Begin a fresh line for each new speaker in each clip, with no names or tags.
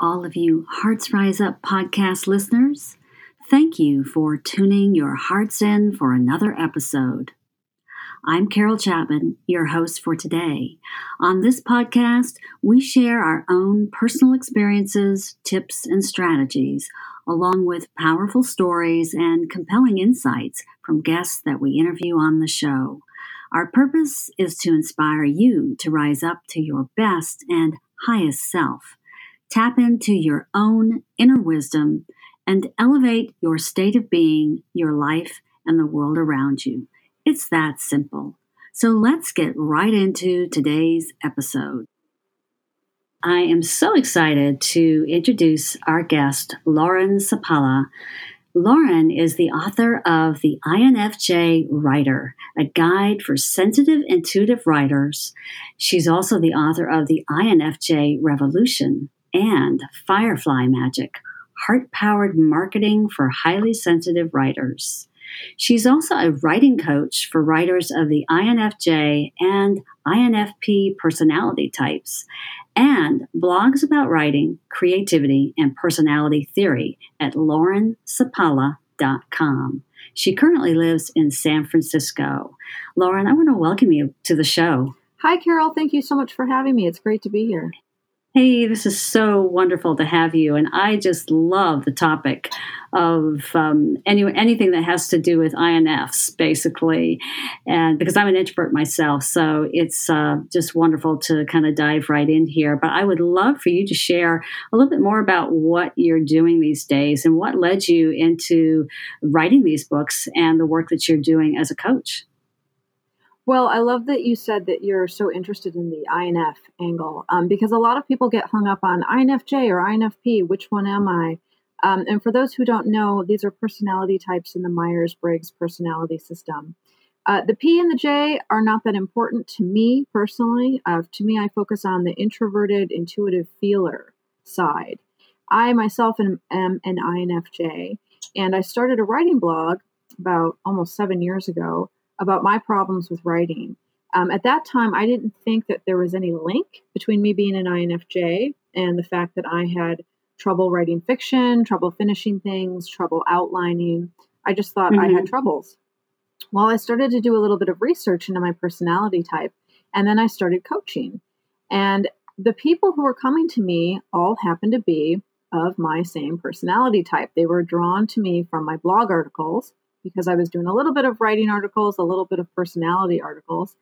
all of you Hearts Rise Up podcast listeners. Thank you for tuning your hearts in for another episode. I'm Carol Chapman, your host for today. On this podcast, we share our own personal experiences, tips, and strategies, along with powerful stories and compelling insights from guests that we interview on the show. Our purpose is to inspire you to rise up to your best and highest self. Tap into your own inner wisdom and elevate your state of being, your life, and the world around you. It's that simple. So let's get right into today's episode. I am so excited to introduce our guest, Lauren Sapala. Lauren is the author of The INFJ Writer, a guide for sensitive, intuitive writers. She's also the author of The INFJ Revolution and Firefly Magic, heart powered marketing for highly sensitive writers. She's also a writing coach for writers of the INFJ and INFP personality types and blogs about writing, creativity, and personality theory at laurensapala.com. She currently lives in San Francisco. Lauren, I want to welcome you to the show.
Hi, Carol. Thank you so much for having me. It's great to be here.
Hey, this is so wonderful to have you. And I just love the topic of um, any, anything that has to do with INFs, basically. And because I'm an introvert myself, so it's uh, just wonderful to kind of dive right in here. But I would love for you to share a little bit more about what you're doing these days and what led you into writing these books and the work that you're doing as a coach.
Well, I love that you said that you're so interested in the INF angle um, because a lot of people get hung up on INFJ or INFP. Which one am I? Um, and for those who don't know, these are personality types in the Myers Briggs personality system. Uh, the P and the J are not that important to me personally. Uh, to me, I focus on the introverted, intuitive feeler side. I myself am, am an INFJ, and I started a writing blog about almost seven years ago about my problems with writing. Um, at that time, I didn't think that there was any link between me being an INFJ and the fact that I had trouble writing fiction, trouble finishing things, trouble outlining. I just thought mm-hmm. I had mm-hmm. troubles. Well, I started to do a little bit of research into my personality type, and then I started coaching. And the people who were coming to me all happened to be of my same personality type. They were drawn to me from my blog articles because I was doing a little bit of writing articles, a little bit of personality articles.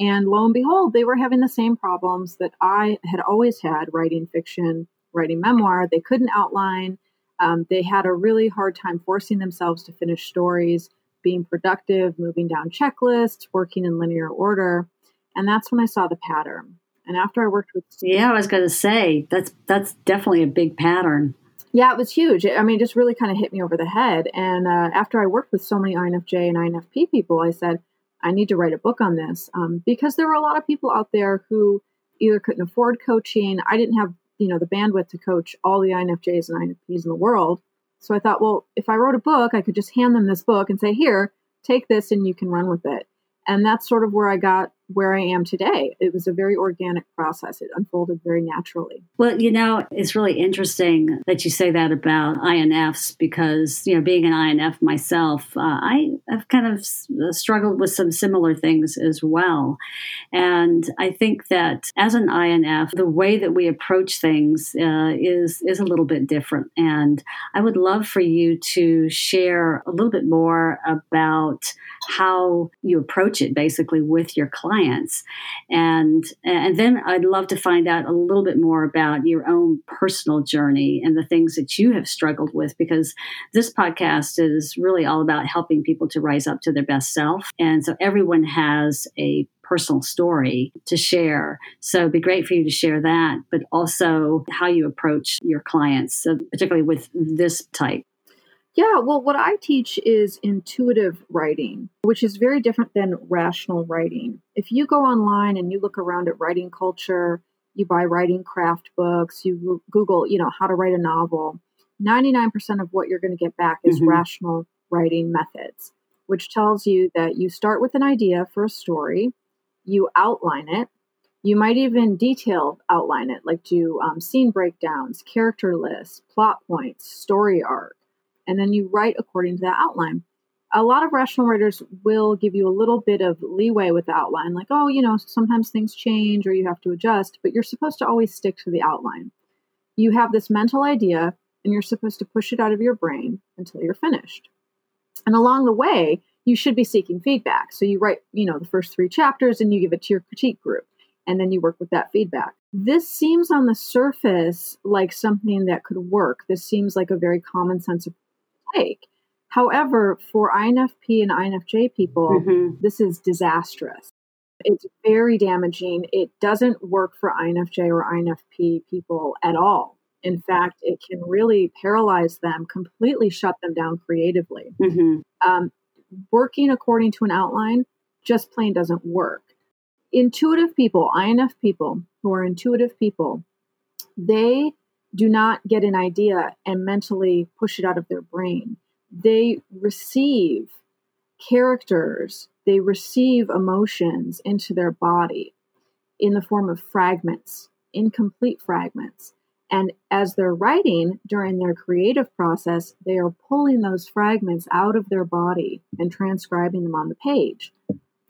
And lo and behold, they were having the same problems that I had always had writing fiction, writing memoir. They couldn't outline. Um, they had a really hard time forcing themselves to finish stories, being productive, moving down checklists, working in linear order. And that's when I saw the pattern. And after I worked with
Yeah, I was going to say that's that's definitely a big pattern.
Yeah, it was huge. I mean, it just really kind of hit me over the head. And uh, after I worked with so many INFJ and INFP people, I said, I need to write a book on this um, because there were a lot of people out there who either couldn't afford coaching. I didn't have, you know, the bandwidth to coach all the INFJs and INFPs in the world. So I thought, well, if I wrote a book, I could just hand them this book and say, here, take this and you can run with it. And that's sort of where I got where I am today. It was a very organic process. It unfolded very naturally.
Well, you know, it's really interesting that you say that about INFs because, you know, being an INF myself, uh, I have kind of uh, struggled with some similar things as well. And I think that as an INF, the way that we approach things uh, is is a little bit different. And I would love for you to share a little bit more about how you approach it basically with your clients clients. And, and then I'd love to find out a little bit more about your own personal journey and the things that you have struggled with, because this podcast is really all about helping people to rise up to their best self. And so everyone has a personal story to share. So it'd be great for you to share that, but also how you approach your clients, so particularly with this type.
Yeah, well, what I teach is intuitive writing, which is very different than rational writing. If you go online and you look around at writing culture, you buy writing craft books, you Google, you know, how to write a novel, 99% of what you're going to get back is mm-hmm. rational writing methods, which tells you that you start with an idea for a story, you outline it, You might even detail outline it, like do um, scene breakdowns, character lists, plot points, story arc, and then you write according to that outline. A lot of rational writers will give you a little bit of leeway with the outline, like, oh, you know, sometimes things change or you have to adjust, but you're supposed to always stick to the outline. You have this mental idea and you're supposed to push it out of your brain until you're finished. And along the way, you should be seeking feedback. So you write, you know, the first three chapters and you give it to your critique group and then you work with that feedback. This seems on the surface like something that could work. This seems like a very common sense take. However, for INFP and INFJ people, mm-hmm. this is disastrous. It's very damaging. It doesn't work for INFJ or INFP people at all. In fact, it can really paralyze them, completely shut them down creatively. Mm-hmm. Um, working according to an outline just plain doesn't work. Intuitive people, INF people who are intuitive people, they do not get an idea and mentally push it out of their brain. They receive characters, they receive emotions into their body in the form of fragments, incomplete fragments. And as they're writing during their creative process, they are pulling those fragments out of their body and transcribing them on the page.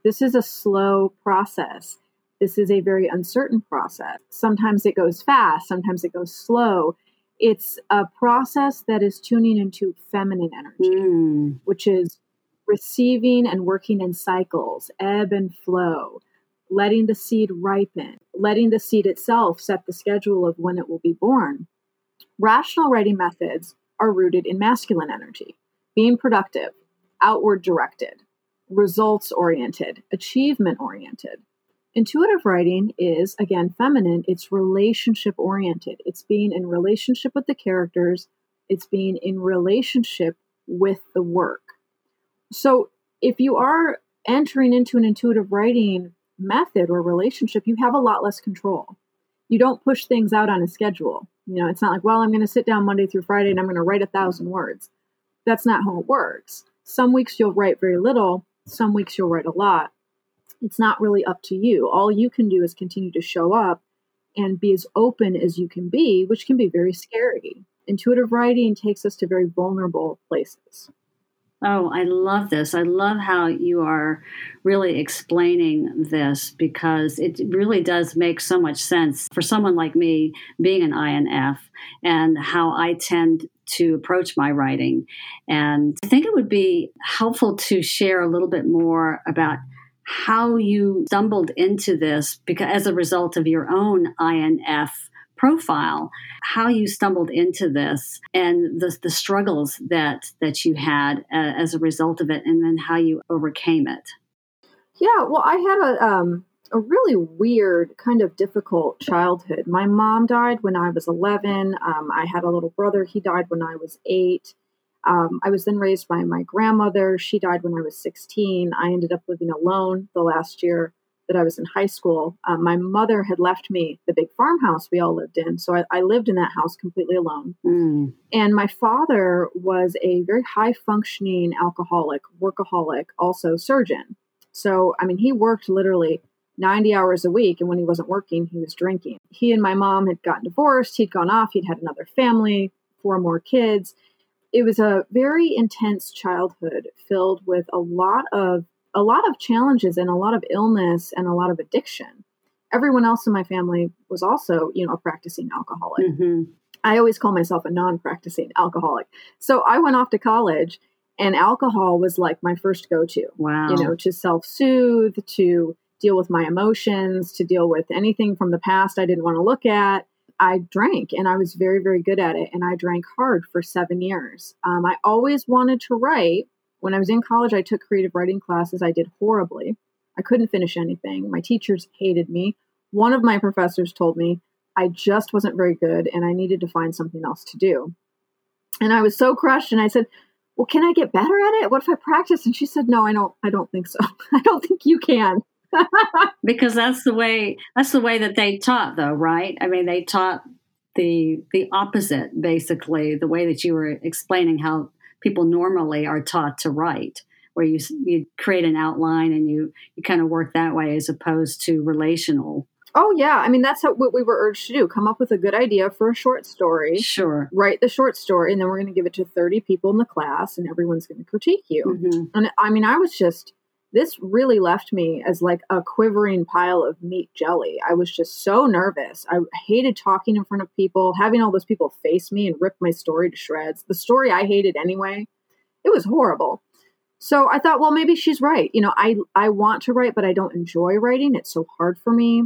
This is a slow process. This is a very uncertain process. Sometimes it goes fast, sometimes it goes slow. It's a process that is tuning into feminine energy, mm. which is receiving and working in cycles, ebb and flow letting the seed ripen, letting the seed itself set the schedule of when it will be born. Rational writing methods are rooted in masculine energy, being productive, outward directed, results oriented, achievement oriented. Intuitive writing is, again, feminine. It's relationship oriented. It's being in relationship with the characters, it's being in relationship with the work. So if you are entering into an intuitive writing method or relationship, you have a lot less control. You don't push things out on a schedule. You know, it's not like, well, I'm going to sit down Monday through Friday and I'm going to write a thousand words. That's not how it works. Some weeks you'll write very little, some weeks you'll write a lot. It's not really up to you. All you can do is continue to show up and be as open as you can be, which can be very scary. Intuitive writing takes us to very vulnerable places.
Oh, I love this. I love how you are really explaining this because it really does make so much sense for someone like me being an INF and how I tend to approach my writing. And I think it would be helpful to share a little bit more about how you stumbled into this because as a result of your own INF profile, how you stumbled into this and the, the struggles that, that you had uh, as a result of it, and then how you overcame it.
Yeah, well, I had a, um, a really weird, kind of difficult childhood. My mom died when I was 11. Um, I had a little brother. He died when I was eight. Um, I was then raised by my grandmother. She died when I was 16. I ended up living alone the last year that I was in high school, um, my mother had left me the big farmhouse we all lived in. So I, I lived in that house completely alone. Mm. And my father was a very high functioning alcoholic, workaholic, also surgeon. So, I mean, he worked literally 90 hours a week. And when he wasn't working, he was drinking. He and my mom had gotten divorced. He'd gone off, he'd had another family, four more kids. It was a very intense childhood filled with a lot of a lot of challenges and a lot of illness and a lot of addiction. Everyone else in my family was also, you know, a practicing alcoholic. Mm-hmm. I always call myself a non practicing alcoholic. So I went off to college and alcohol was like my first go to.
Wow.
You know, to self soothe, to deal with my emotions, to deal with anything from the past I didn't want to look at. I drank and I was very, very good at it. And I drank hard for seven years. Um, I always wanted to write, when I was in college, I took creative writing classes. I did horribly. I couldn't finish anything. My teachers hated me. One of my professors told me I just wasn't very good and I needed to find something else to do. And I was so crushed and I said, "Well, can I get better at it? What if I practice?" And she said, "No, I don't I don't think so. I don't think you can."
because that's the way that's the way that they taught though, right? I mean, they taught the the opposite basically, the way that you were explaining how people normally are taught to write where you you create an outline and you you kind of work that way as opposed to relational
Oh yeah, I mean that's how, what we were urged to do: come up with a good idea for a short story,
Sure.
write the short story, and then we're going to give it to thirty people in the class, and everyone's going to critique you.
Mhm.
And I mean, I was just this really left me as like a quivering pile of meat jelly. I was just so nervous. I hated talking in front of people, having all those people face me and rip my story to shreds. The story I hated anyway. It was horrible. So I thought, well, maybe she's right. You know, I I want to write, but I don't enjoy writing. It's so hard for me.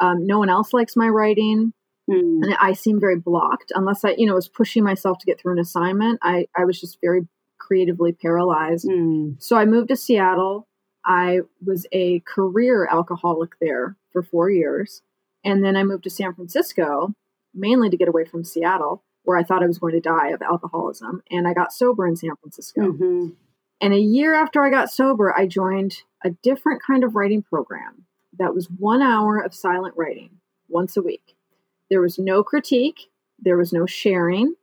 Um, no one else likes my writing
Mm.
and I seem very blocked unless I, you know, was pushing myself to get through an assignment. I, I was just very creatively paralyzed.
Mm.
So I moved to Seattle. I was a career alcoholic there for four years. And then I moved to San Francisco, mainly to get away from Seattle, where I thought I was going to die of alcoholism. And I got sober in San Francisco.
Mhm.
And a year after I got sober, I joined a different kind of writing program that was one hour of silent writing once a week. There was no critique, there was no sharing.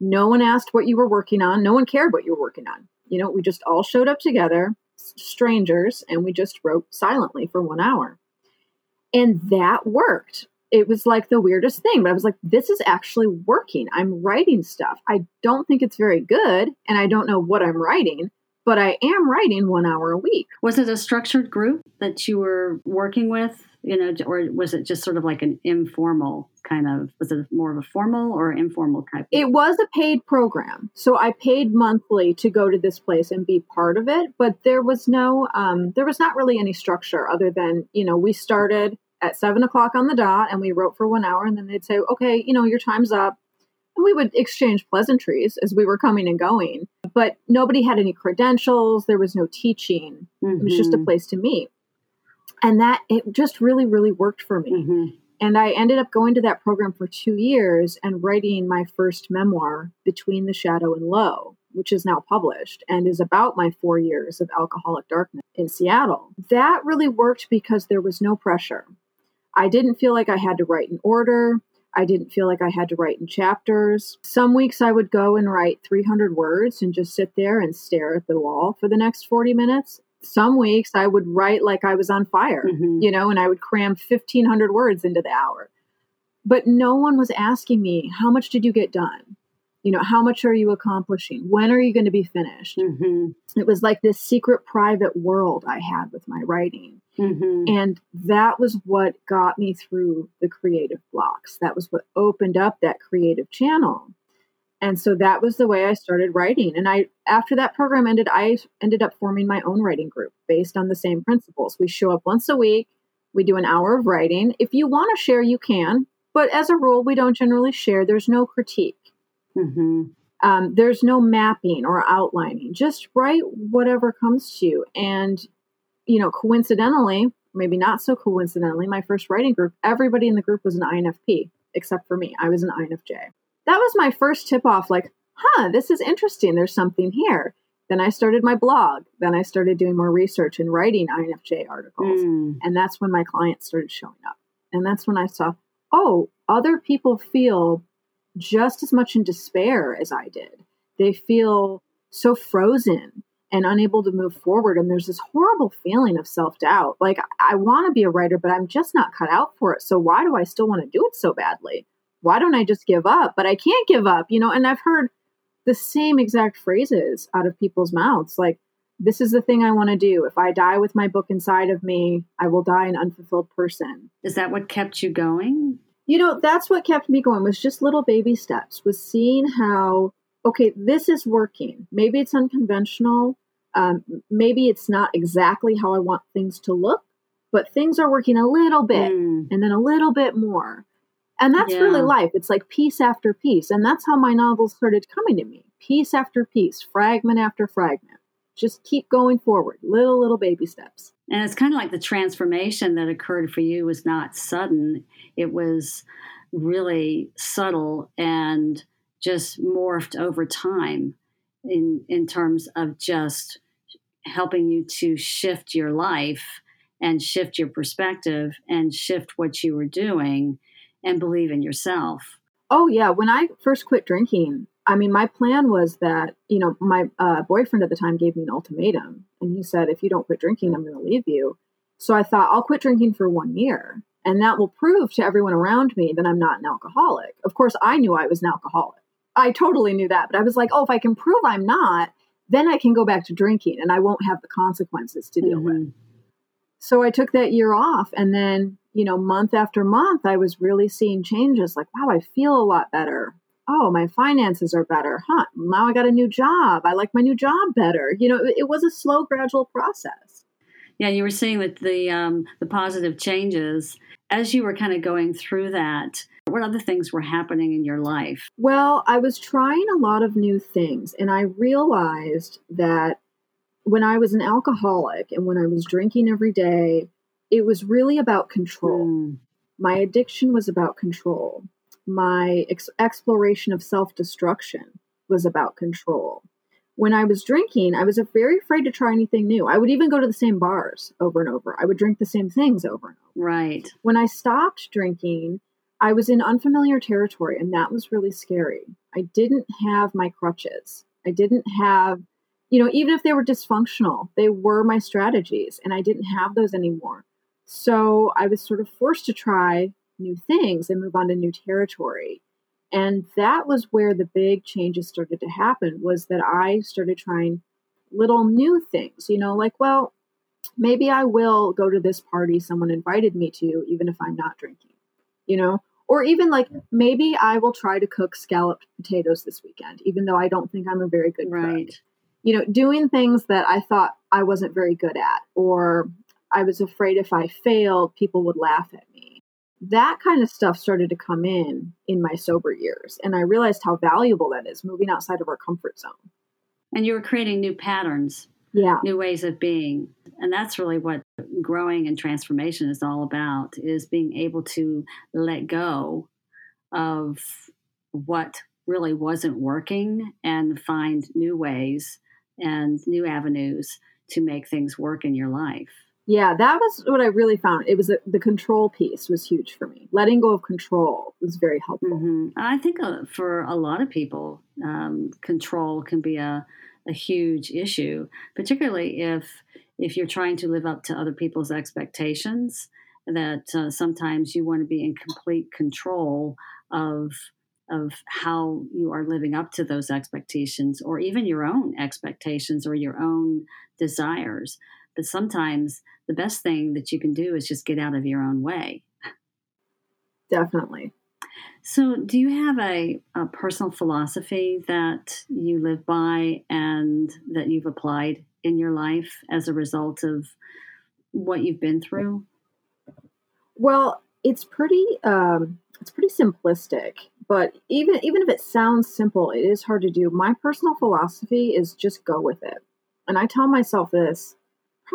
No one asked what you were working on, no one cared what you were working on. You know, we just all showed up together, strangers, and we just wrote silently for one hour. And that worked. It was like the weirdest thing, but I was like, this is actually working. I'm writing stuff. I don't think it's very good, and I don't know what I'm writing, but I am writing one hour a week.
Was it a structured group that you were working with? You know, or was it just sort of like an informal kind of? Was it more of a formal or informal type?
It was a paid program. So I paid monthly to go to this place and be part of it, but there was no, um, there was not really any structure other than, you know, we started at seven o'clock on the dot and we wrote for one hour and then they'd say, okay, you know, your time's up. And we would exchange pleasantries as we were coming and going, but nobody had any credentials. There was no teaching. It was just a
Mhm.
place to meet. And that, it just really, really worked for me.
Mhm.
And I ended up going to that program for two years and writing my first memoir, Between the Shadow and Lo, which is now published and is about my four years of alcoholic darkness in Seattle. That really worked because there was no pressure. I didn't feel like I had to write in order. I didn't feel like I had to write in chapters. Some weeks I would go and write 300 words and just sit there and stare at the wall for the next 40 minutes. Some weeks I would write like I was on fire
Mhm.
you know, and I would cram 1500 words into the hour. But no one was asking me, how much did you get done? You know, how much are you accomplishing? When are you going to be finished?
Mhm.
It was like this secret private world I had with my writing.
Mhm.
And that was what got me through the creative blocks. That was what opened up that creative channel. And so that was the way I started writing. And I after that program ended, I ended up forming my own writing group based on the same principles. We show up once a week, we do an hour of writing. If you want to share, you can, but as a rule, we don't generally share. There's no critique.
Mhm.
Um, there's no mapping or outlining. Just write whatever comes to you. And, you know, coincidentally, maybe not so coincidentally, my first writing group, everybody in the group was an INFP, except for me. I was an INFJ. That was my first tip off like, huh, this is interesting. There's something here. Then I started my blog. Then I started doing more research and writing INFJ articles.
Mm.
And that's when my clients started showing up. And that's when I saw, oh, other people feel just as much in despair as I did. They feel so frozen and unable to move forward. And there's this horrible feeling of self doubt. Like, I want to be a writer, but I'm just not cut out for it. So, why do I still want to do it so badly? Why don't I just give up? But I can't give up, you know? And I've heard the same exact phrases out of people's mouths like, this is the thing I want to do. If I die with my book inside of me, I will die an unfulfilled person.
Is that what kept you going?
You know, that's what kept me going was just little baby steps, was seeing how, okay, this is working. Maybe it's unconventional. Um, maybe it's not exactly how I want things to look, but things are working a little bit
Mm.
and then a little bit more. And that's
Yeah.
really life. It's like piece after piece. And that's how my novels started coming to me piece after piece, fragment after fragment. Just keep going forward, little, little baby steps.
And it's kind of like the transformation that occurred for you was not sudden. It was really subtle and just morphed over time in in terms of just helping you to shift your life and shift your perspective and shift what you were doing and believe in yourself.
Oh, yeah. When I first quit drinking, I mean, my plan was that, you know, my uh, boyfriend at the time gave me an ultimatum. And he said, if you don't quit drinking, I'm going to leave you. So I thought, I'll quit drinking for one year. And that will prove to everyone around me that I'm not an alcoholic. Of course, I knew I was an alcoholic. I totally knew that. But I was like, oh, if I can prove I'm not, then I can go back to drinking and I won't have the consequences to deal mm-hmm. with. So I took that year off. And then, you know, month after month, I was really seeing changes like, wow, I feel a lot better. Oh, my finances are better. Huh. Now I got a new job. I like my new job better. You know, it, it was a slow, gradual process.
Yeah, you were saying with the um, the positive changes as you were kind of going through that. What other things were happening in your life?
Well, I was trying a lot of new things, and I realized that when I was an alcoholic and when I was drinking every day, it was really about control. Mm. My addiction was about control. My ex- exploration of self destruction was about control when I was drinking, I was very afraid to try anything new. I would even go to the same bars over and over. I would drink the same things over and over.
Right.
When I stopped drinking, I was in unfamiliar territory, and that was really scary. I didn't have my crutches. I didn't have, you know, even if they were dysfunctional, they were my strategies, and I didn't have those anymore. So I was sort of forced to try new things and move on to new territory. And that was where the big changes started to happen was that i started trying little new things you know like well maybe i will go to this party someone invited me to even if i'm not drinking you know? Or even like maybe i will try to cook scalloped potatoes this weekend even though i don't think i'm a very good
right.
Cook. you know doing things that i thought i wasn't very good at or i was afraid if i failed people would laugh at me. That kind of stuff started to come in in my sober years and i realized how valuable that is moving outside of our comfort zone.
And you were creating new patterns
yeah.
new ways of being and that's really what growing and transformation is all about is being able to let go of what really wasn't working and find new ways and new avenues to make things work in your life
yeah, that was what I really found. It was a, the control piece was huge for me. Letting go of control was very helpful.
Mm-hmm. I think uh, for a lot of people, um, control can be a, a huge issue, particularly if if you're trying to live up to other people's expectations. That uh, sometimes you want to be in complete control of of how you are living up to those expectations, or even your own expectations or your own desires. But sometimes the best thing that you can do is just get out of your own way.
Definitely.
So, do you have a, a personal philosophy that you live by and that you've applied in your life as a result of what you've been through?
Well, it's pretty um, it's pretty simplistic, but even even if it sounds simple, it is hard to do. My personal philosophy is just go with it, and I tell myself this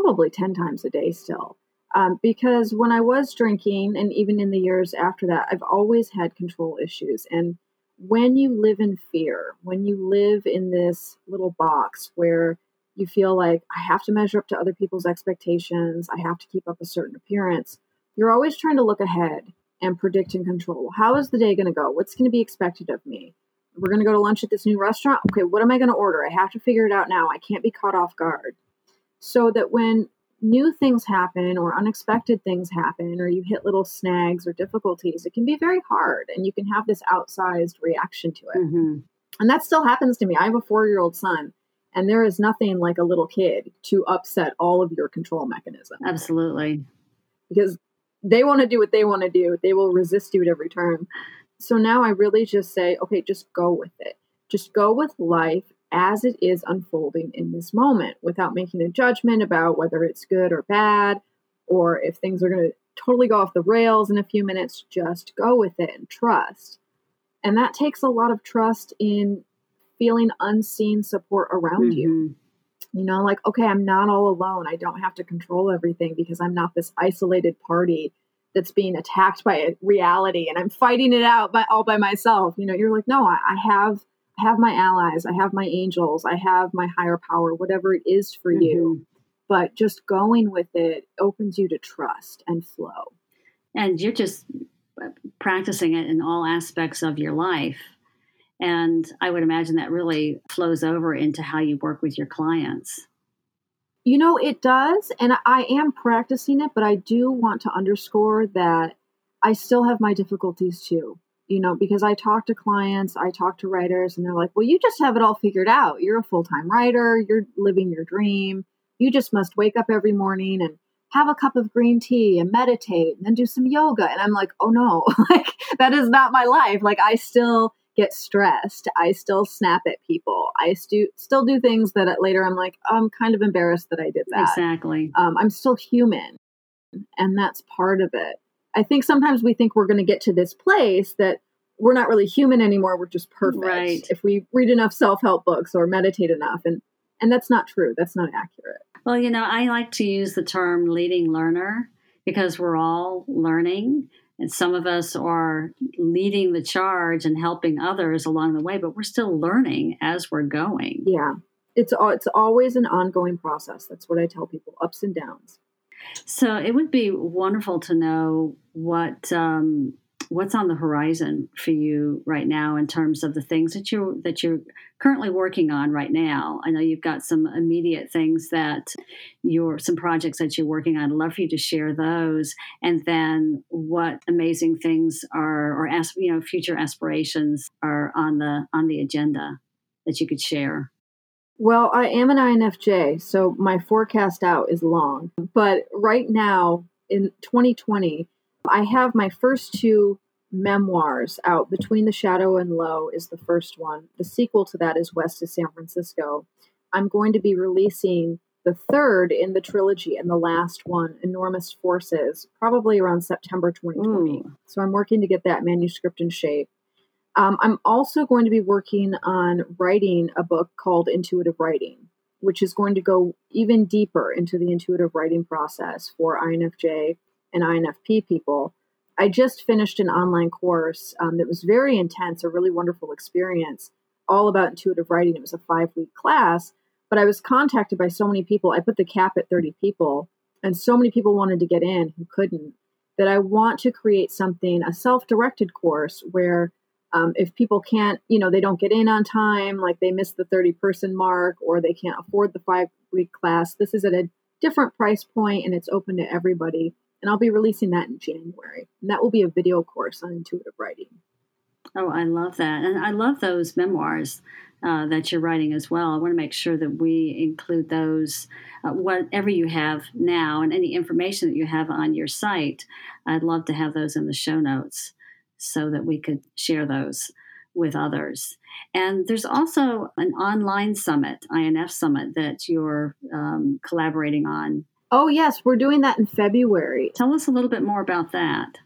probably 10 times a day still. Um, because when I was drinking, and even in the years after that, I've always had control issues. And when you live in fear, when you live in this little box where you feel like I have to measure up to other people's expectations, I have to keep up a certain appearance, you're always trying to look ahead and predict and control. How is the day going to go? What's going to be expected of me? We're going to go to lunch at this new restaurant. Okay, what am I going to order? I have to figure it out now. I can't be caught off guard so that when new things happen or unexpected things happen or you hit little snags or difficulties it can be very hard and you can have this outsized reaction to it. Mm-hmm. and that still happens to me. I have a four year old son and there is nothing like a little kid to upset all of your control mechanisms.
Absolutely.
Because they want to do what they want to do. They will resist you at every turn. So now i really just say okay just go with it. Just go with life as it is unfolding in this moment without making a judgment about whether it's good or bad or if things are going to totally go off the rails in a few minutes. Just go with it and trust. And that takes a lot of trust in feeling unseen support around mm-hmm. you. You know, like, okay, I'm not all alone. I don't have to control everything because I'm not this isolated party that's being attacked by reality and I'm fighting it out by all by myself. You know, you're like, no, I, I have have my allies, I have my angels, I have my higher power, whatever it is for mm-hmm. you. But just going with it opens you to trust and flow.
And you're just uh, practicing it in all aspects of your life. And I would imagine that really flows over into how you work with your clients.
You know, it does. And I am practicing it, but I do want to underscore that I still have my difficulties too. You know, because I talk to clients, I talk to writers, and they're like, well, you just have it all figured out. You're a full time writer, you're living your dream. You just must wake up every morning and have a cup of green tea and meditate and then do some yoga. And I'm like, oh no, like that is not my life. Like I still get stressed. I still snap at people. I stu- still do things that later I'm like, oh, I'm kind of embarrassed that I did that.
Exactly.
Um, I'm still human. And that's part of it. I think sometimes we think we're going to get to this place that we're not really human anymore. We're just perfect.
Right.
If we read enough self help books or meditate enough. And, and that's not true. That's not accurate.
Well, you know, I like to use the term leading learner because we're all learning. And some of us are leading the charge and helping others along the way, but we're still learning as we're going.
Yeah. It's, it's always an ongoing process. That's what I tell people ups and downs.
So it would be wonderful to know what um, what's on the horizon for you right now in terms of the things that you that you're currently working on right now. I know you've got some immediate things that you're some projects that you're working on. I'd love for you to share those, and then what amazing things are or as you know future aspirations are on the on the agenda that you could share.
Well, I am an INFJ, so my forecast out is long. But right now in 2020, I have my first two memoirs out. Between the Shadow and Lo is the first one. The sequel to that is West of San Francisco. I'm going to be releasing the third in the trilogy and the last one, Enormous Forces, probably around September 2020. Ooh. So I'm working to get that manuscript in shape. Um, I'm also going to be working on writing a book called Intuitive Writing, which is going to go even deeper into the intuitive writing process for INFJ and INFP people. I just finished an online course um, that was very intense, a really wonderful experience, all about intuitive writing. It was a five week class, but I was contacted by so many people. I put the cap at 30 people, and so many people wanted to get in who couldn't, that I want to create something, a self directed course where um, if people can't, you know, they don't get in on time, like they miss the 30 person mark, or they can't afford the five week class, this is at a different price point and it's open to everybody and I'll be releasing that in January. And that will be a video course on intuitive writing.
Oh, I love that. And I love those memoirs uh, that you're writing as well. I want to make sure that we include those, uh, whatever you have now, and any information that you have on your site. I'd love to have those in the show notes so that we could share those with others. And there's also an online summit, INF summit, that you're um, collaborating on
Oh, yes, we're doing that in February.
Tell us a little bit more about that.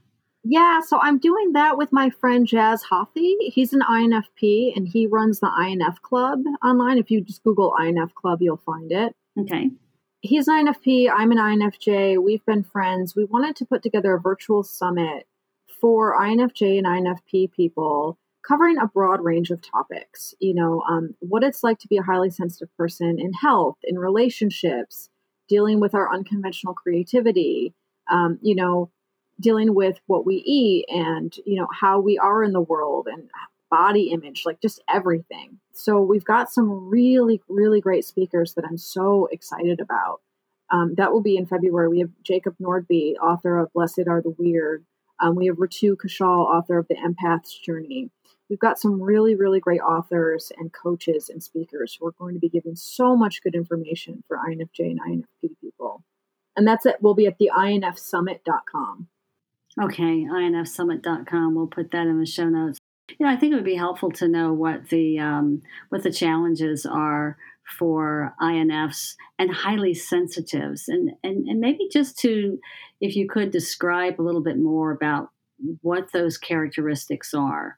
Yeah, so I'm doing that with my friend Jazz Hoffy. He's an INFP and he runs the INF Club online. If you just Google INF Club, you'll find it.
Okay.
He's an INFP, I'm an INFJ. We've been friends. We wanted to put together a virtual summit for INFJ and INFP people covering a broad range of topics. You know, um, what it's like to be a highly sensitive person in health, in relationships, dealing with our unconventional creativity, um, you know, dealing with what we eat and, you know, how we are in the world and body image, like just everything. So we've got some really, really great speakers that I'm so excited about. Um, that will be in February. We have Jacob Nordby, author of Blessed Are the Weird. Um, we have Ritu Kaushal, author of The Empath's Journey we've got some really, really great authors and coaches and speakers who are going to be giving so much good information for INFJ and INFP people. And that's it. We'll be at the infsummit.com.
Okay, infsummit.com. We'll put that in the show notes. You know, I think it would be helpful to know what the um, what the challenges are for INFs and highly sensitives, and, and and maybe just to, if you could describe a little bit more about what those characteristics are.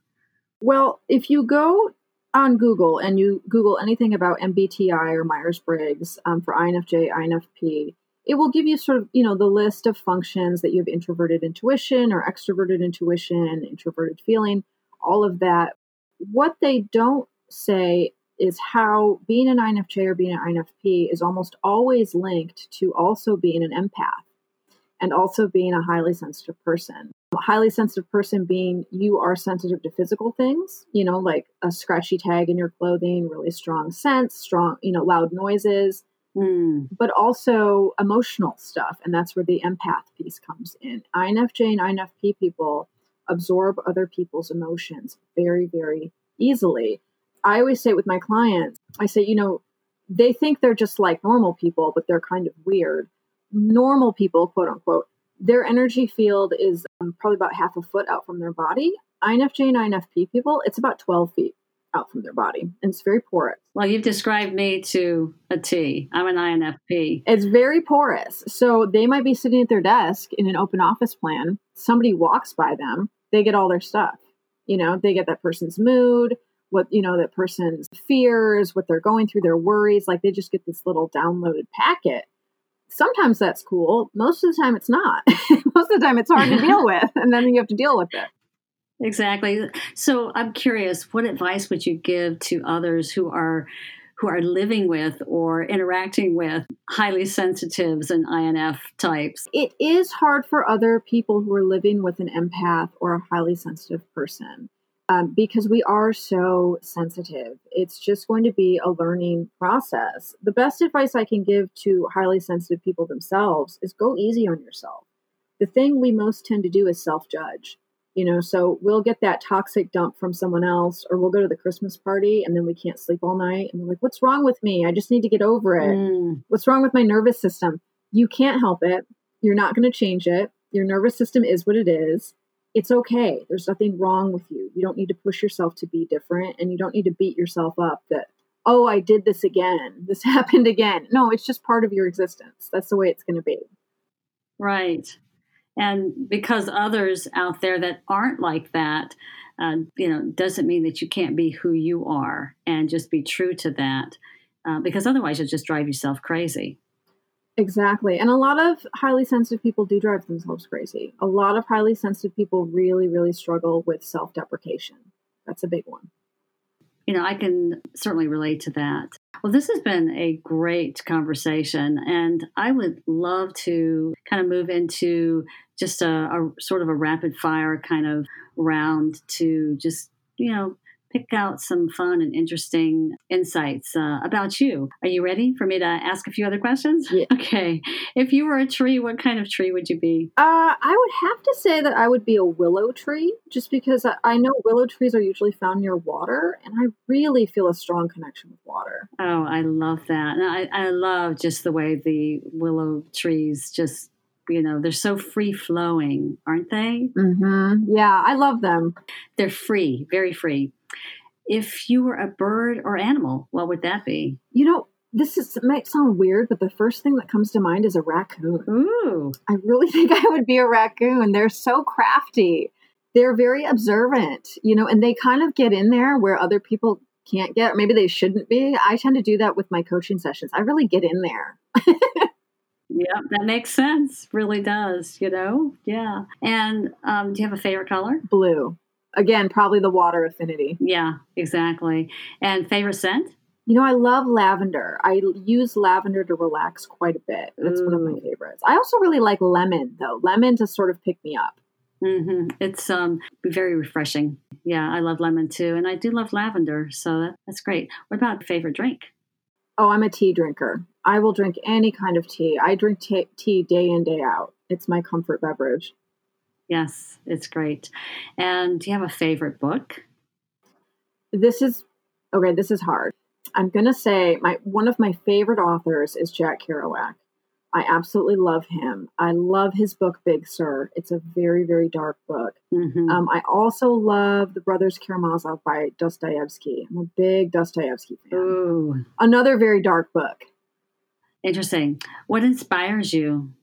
Well, if you go on Google and you Google anything about MBTI or Myers Briggs um, for INFJ, INFP, it will give you sort of you know the list of functions that you have introverted intuition or extroverted intuition, introverted feeling, all of that. What they don't say is how being an INFJ or being an INFP is almost always linked to also being an empath and also being a highly sensitive person. A highly sensitive person being you are sensitive to physical things, you know, like a scratchy tag in your clothing, really strong scents, strong, you know, loud noises.
Mm.
but also emotional stuff. And that's where the empath piece comes in. INFJ and INFP people absorb other people's emotions very, very easily. I always say it with my clients, I say, you know, they think they're just like normal people, but they're kind of weird. Normal people, quote unquote, their energy field is um, probably about half a foot out from their body. INFJ and INFP people, it's about 12 feet out from their body, and it's very porous.
Well, you've described me to a T. I'm an INFP.
It's very porous. So they might be sitting at their desk in an open office plan. Somebody walks by them, they get all their stuff. You know, they get that person's mood, what, you know, that person's fears, what they're going through, their worries. Like they just get this little downloaded packet. Sometimes that's cool. Most of the time it's not. Most of the time it's hard to deal with. And then you have to deal with it.
Exactly. So I'm curious, what advice would you give to others who are who are living with or interacting with highly sensitives and INF types?
It is hard for other people who are living with an empath or a highly sensitive person um, because we are so sensitive. It's just going to be a learning process. The best advice I can give to highly sensitive people themselves is go easy on yourself. The thing we most tend to do is self judge you know so we'll get that toxic dump from someone else or we'll go to the christmas party and then we can't sleep all night and we're like what's wrong with me i just need to get over it
Mm.
what's wrong with my nervous system you can't help it you're not going to change it your nervous system is what it is it's okay there's nothing wrong with you you don't need to push yourself to be different and you don't need to beat yourself up that oh i did this again this happened again no it's just part of your existence that's the way it's going to be
Right. And because others out there that aren't like that, uh, you know, doesn't mean that you can't be who you are and just be true to that. Uh, because otherwise, you'll just drive yourself crazy.
Exactly. And a lot of highly sensitive people do drive themselves crazy. A lot of highly sensitive people really, really struggle with self deprecation. That's a big one.
You know, I can certainly relate to that. Well, this has been a great conversation, and I would love to kind of move into just a, a sort of a rapid fire kind of round to just, you know, pick out some fun and interesting insights uh, about you. Are you ready for me to ask a few other questions?
Yeah.
Okay. If you were a tree, what kind of tree would you be?
Uh, I would have to say that I would be a willow tree, just because I, I know willow trees are usually found near water, and I really feel a strong connection with water.
Oh, I love that. And I, I love just the way the willow trees just, you know, they're so free flowing, aren't they?
Mm-hmm. Yeah, I love them.
They're free, very free. If you were a bird or animal, what would that be?
You know, this is might sound weird, but the first thing that comes to mind is a raccoon.
Ooh,
I really think I would be a raccoon. They're so crafty. They're very observant, you know, and they kind of get in there where other people can't get. Maybe they shouldn't be. I tend to do that with my coaching sessions. I really get in there.
yeah, that makes sense. Really does, you know? Yeah. And um, do you have a favorite color?
Blue. Again, probably the water affinity.
Yeah, exactly. And favorite scent?
You know, I love lavender. I use lavender to relax quite a bit. That's one of my favorites. I also really like lemon, though. Lemon to sort of pick me up.
hmm It's um very refreshing. Yeah, I love lemon too, and I do love lavender, so that, that's great. What about favorite drink?
Oh, I'm a tea drinker. I will drink any kind of tea. I drink ta tea day in, day out. It's my comfort beverage.
Yes, it's great. And do you have a favorite book?
This is okay, this is hard. I'm going to say my one of my favorite authors is Jack Kerouac. I absolutely love him. I love his book Big Sur. It's a very very dark book.
hmm
Um, I also love The Brothers Karamazov by Dostoevsky. I'm a big Dostoevsky fan.
Ooh,
Another very dark book.
interesting. What inspires you?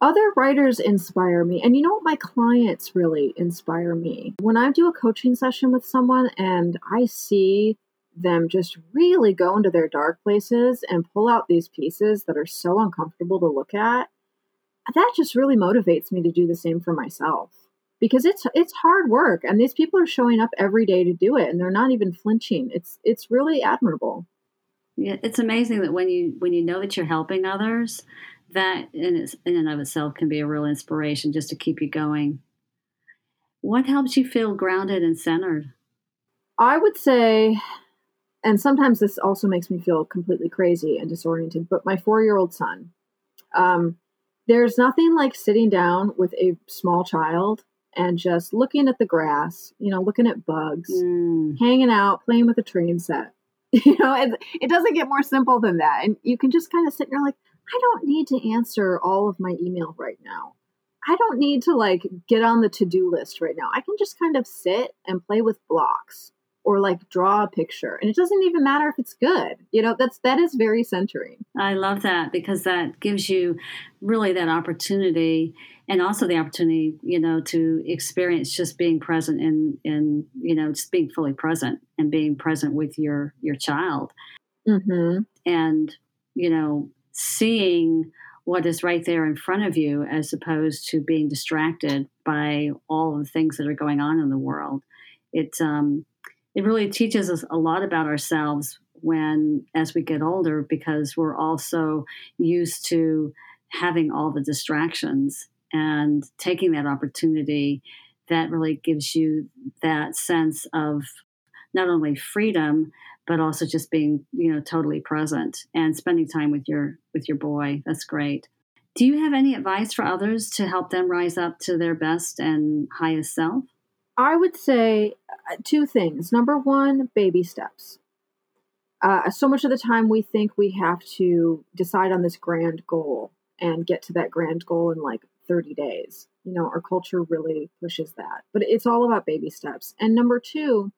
Other writers inspire me. And you know what? My clients really inspire me. When I do a coaching session with someone and I see them just really go into their dark places and pull out these pieces that are so uncomfortable to look at, that just really motivates me to do the same for myself. Because it's it's hard work and these people are showing up every day to do it and they're not even flinching. It's it's really admirable.
Yeah, it's amazing that when you when you know that you're helping others, that in, its, in and of itself can be a real inspiration just to keep you going. What helps you feel grounded and centered?
I would say and sometimes this also makes me feel completely crazy and disoriented. But my four year old son, um, there's nothing like sitting down with a small child and just looking at the grass, you know, looking at bugs, mm. hanging out, playing with a train set. You know, it, it doesn't get more simple than that. And you can just kind of sit and you're like, I don't need to answer all of my email right now. I don't need to like get on the to do list right now. I can just kind of sit and play with blocks or like draw a picture and it doesn't even matter if it's good you know that's that is very centering
i love that because that gives you really that opportunity and also the opportunity you know to experience just being present and and you know just being fully present and being present with your your child mm-hmm. and you know seeing what is right there in front of you as opposed to being distracted by all the things that are going on in the world. It um it really teaches us a lot about ourselves when as we get older because we're also used to having all the distractions and taking that opportunity that really gives you that sense of not only freedom but also just being you know totally present and spending time with your with your boy that's great do you have any advice for others to help them rise up to their best and highest self
I would say uh, two things. Number one, baby steps. Uh, so much of the time, we think we have to decide on this grand goal and get to that grand goal in like 30 days. You know, our culture really pushes that, but it's all about baby steps. And number two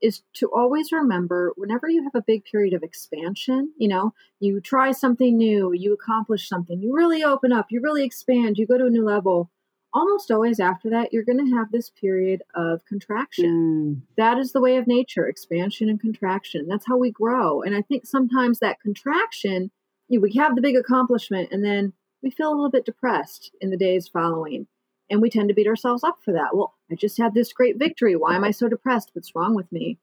is to always remember whenever you have a big period of expansion, you know, you try something new, you accomplish something, you really open up, you really expand, you go to a new level almost always after that, you're going to have this period of contraction. Mm. That is the way of nature expansion and contraction. That's how we grow. And I think sometimes that contraction, you know, we have the big accomplishment and then we feel a little bit depressed in the days following. And we tend to beat ourselves up for that. Well, I just had this great victory. Why am I so depressed? What's wrong with me?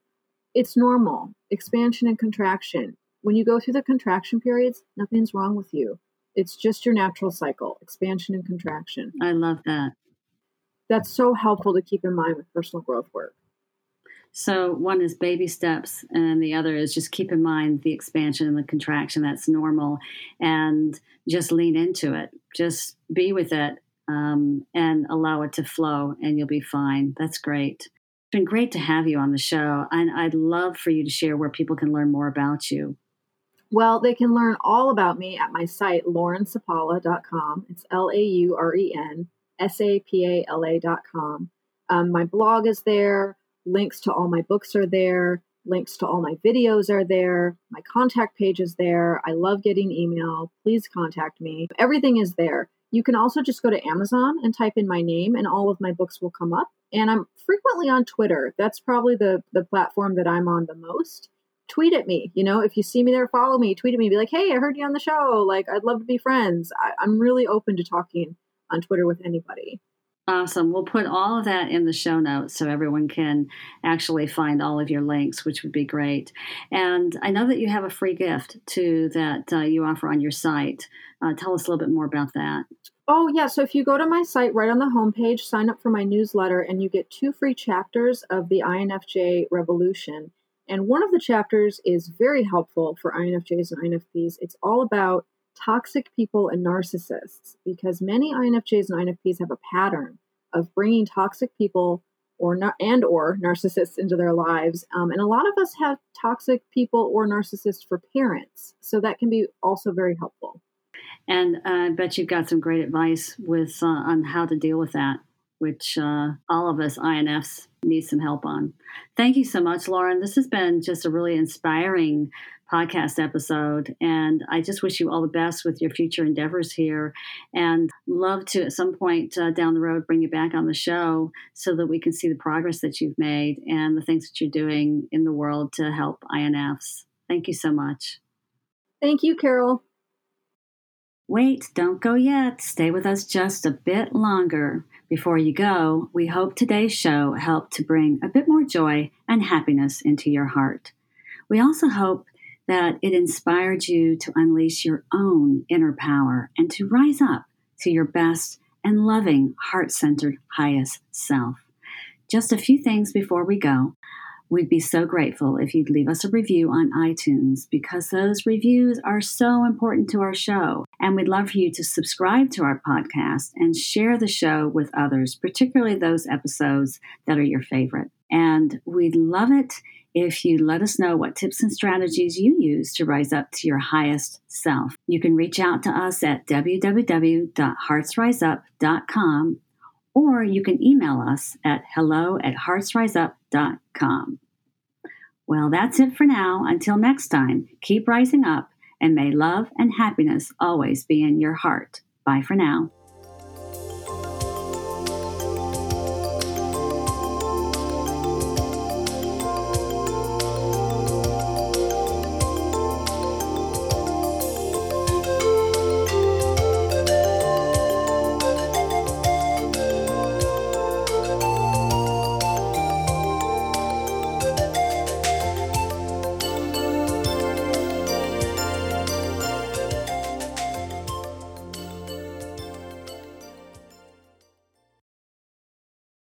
It's normal. Expansion and contraction. When you go through the contraction periods, nothing's wrong with you. It's just your natural cycle, expansion and contraction.
I love that.
That's so helpful to keep in mind with personal growth work.
So, one is baby steps, and the other is just keep in mind the expansion and the contraction. That's normal, and just lean into it. Just be with it um, and allow it to flow, and you'll be fine. That's great. It's been great to have you on the show, and I'd love for you to share where people can learn more about you.
Well, they can learn all about me at my site, laurensapala.com. It's L A U R E N S A P A L A.com. Um, my blog is there. Links to all my books are there. Links to all my videos are there. My contact page is there. I love getting email. Please contact me. Everything is there. You can also just go to Amazon and type in my name, and all of my books will come up. And I'm frequently on Twitter. That's probably the, the platform that I'm on the most tweet at me. You know, if you see me there, follow me, tweet at me, be like, hey, I heard you on the show. Like, I'd love to be friends. I, I'm really open to talking on Twitter with anybody.
Awesome. We'll put all of that in the show notes so everyone can actually find all of your links, which would be great. And I know that you have a free gift too that uh, you offer on your site. Uh, tell us a little bit more about that.
Oh, yeah. So if you go to my site right on the homepage, sign up for my newsletter, and you get two free chapters of the INFJ Revolution. And one of the chapters is very helpful for INFJs and INFPs. It's all about toxic people and narcissists because many INFJs and INFPs have a pattern of bringing toxic people or and or narcissists into their lives. Um, and a lot of us have toxic people or narcissists for parents. So that can be also very helpful.
And uh, I bet you've got some great advice with uh, on how to deal with that which uh, all of us INFs need some help on. Thank you so much, Lauren. This has been just a really inspiring podcast episode, and I just wish you all the best with your future endeavors here. And love to at some point uh, down the road bring you back on the show so that we can see the progress that you've made and the things that you're doing in the world to help INFs. Thank you so much.
Thank you, Carol.
Wait, don't go yet. Stay with us just a bit longer. Before you go, we hope today's show helped to bring a bit more joy and happiness into your heart. We also hope that it inspired you to unleash your own inner power and to rise up to your best and loving, heart centered, highest self. Just a few things before we go. We'd be so grateful if you'd leave us a review on iTunes because those reviews are so important to our show. And we'd love for you to subscribe to our podcast and share the show with others, particularly those episodes that are your favorite. And we'd love it if you let us know what tips and strategies you use to rise up to your highest self. You can reach out to us at www.heartsriseup.com or you can email us at hello at heartsriseup.com. Well, that's it for now. Until next time, keep rising up and may love and happiness always be in your heart. Bye for now.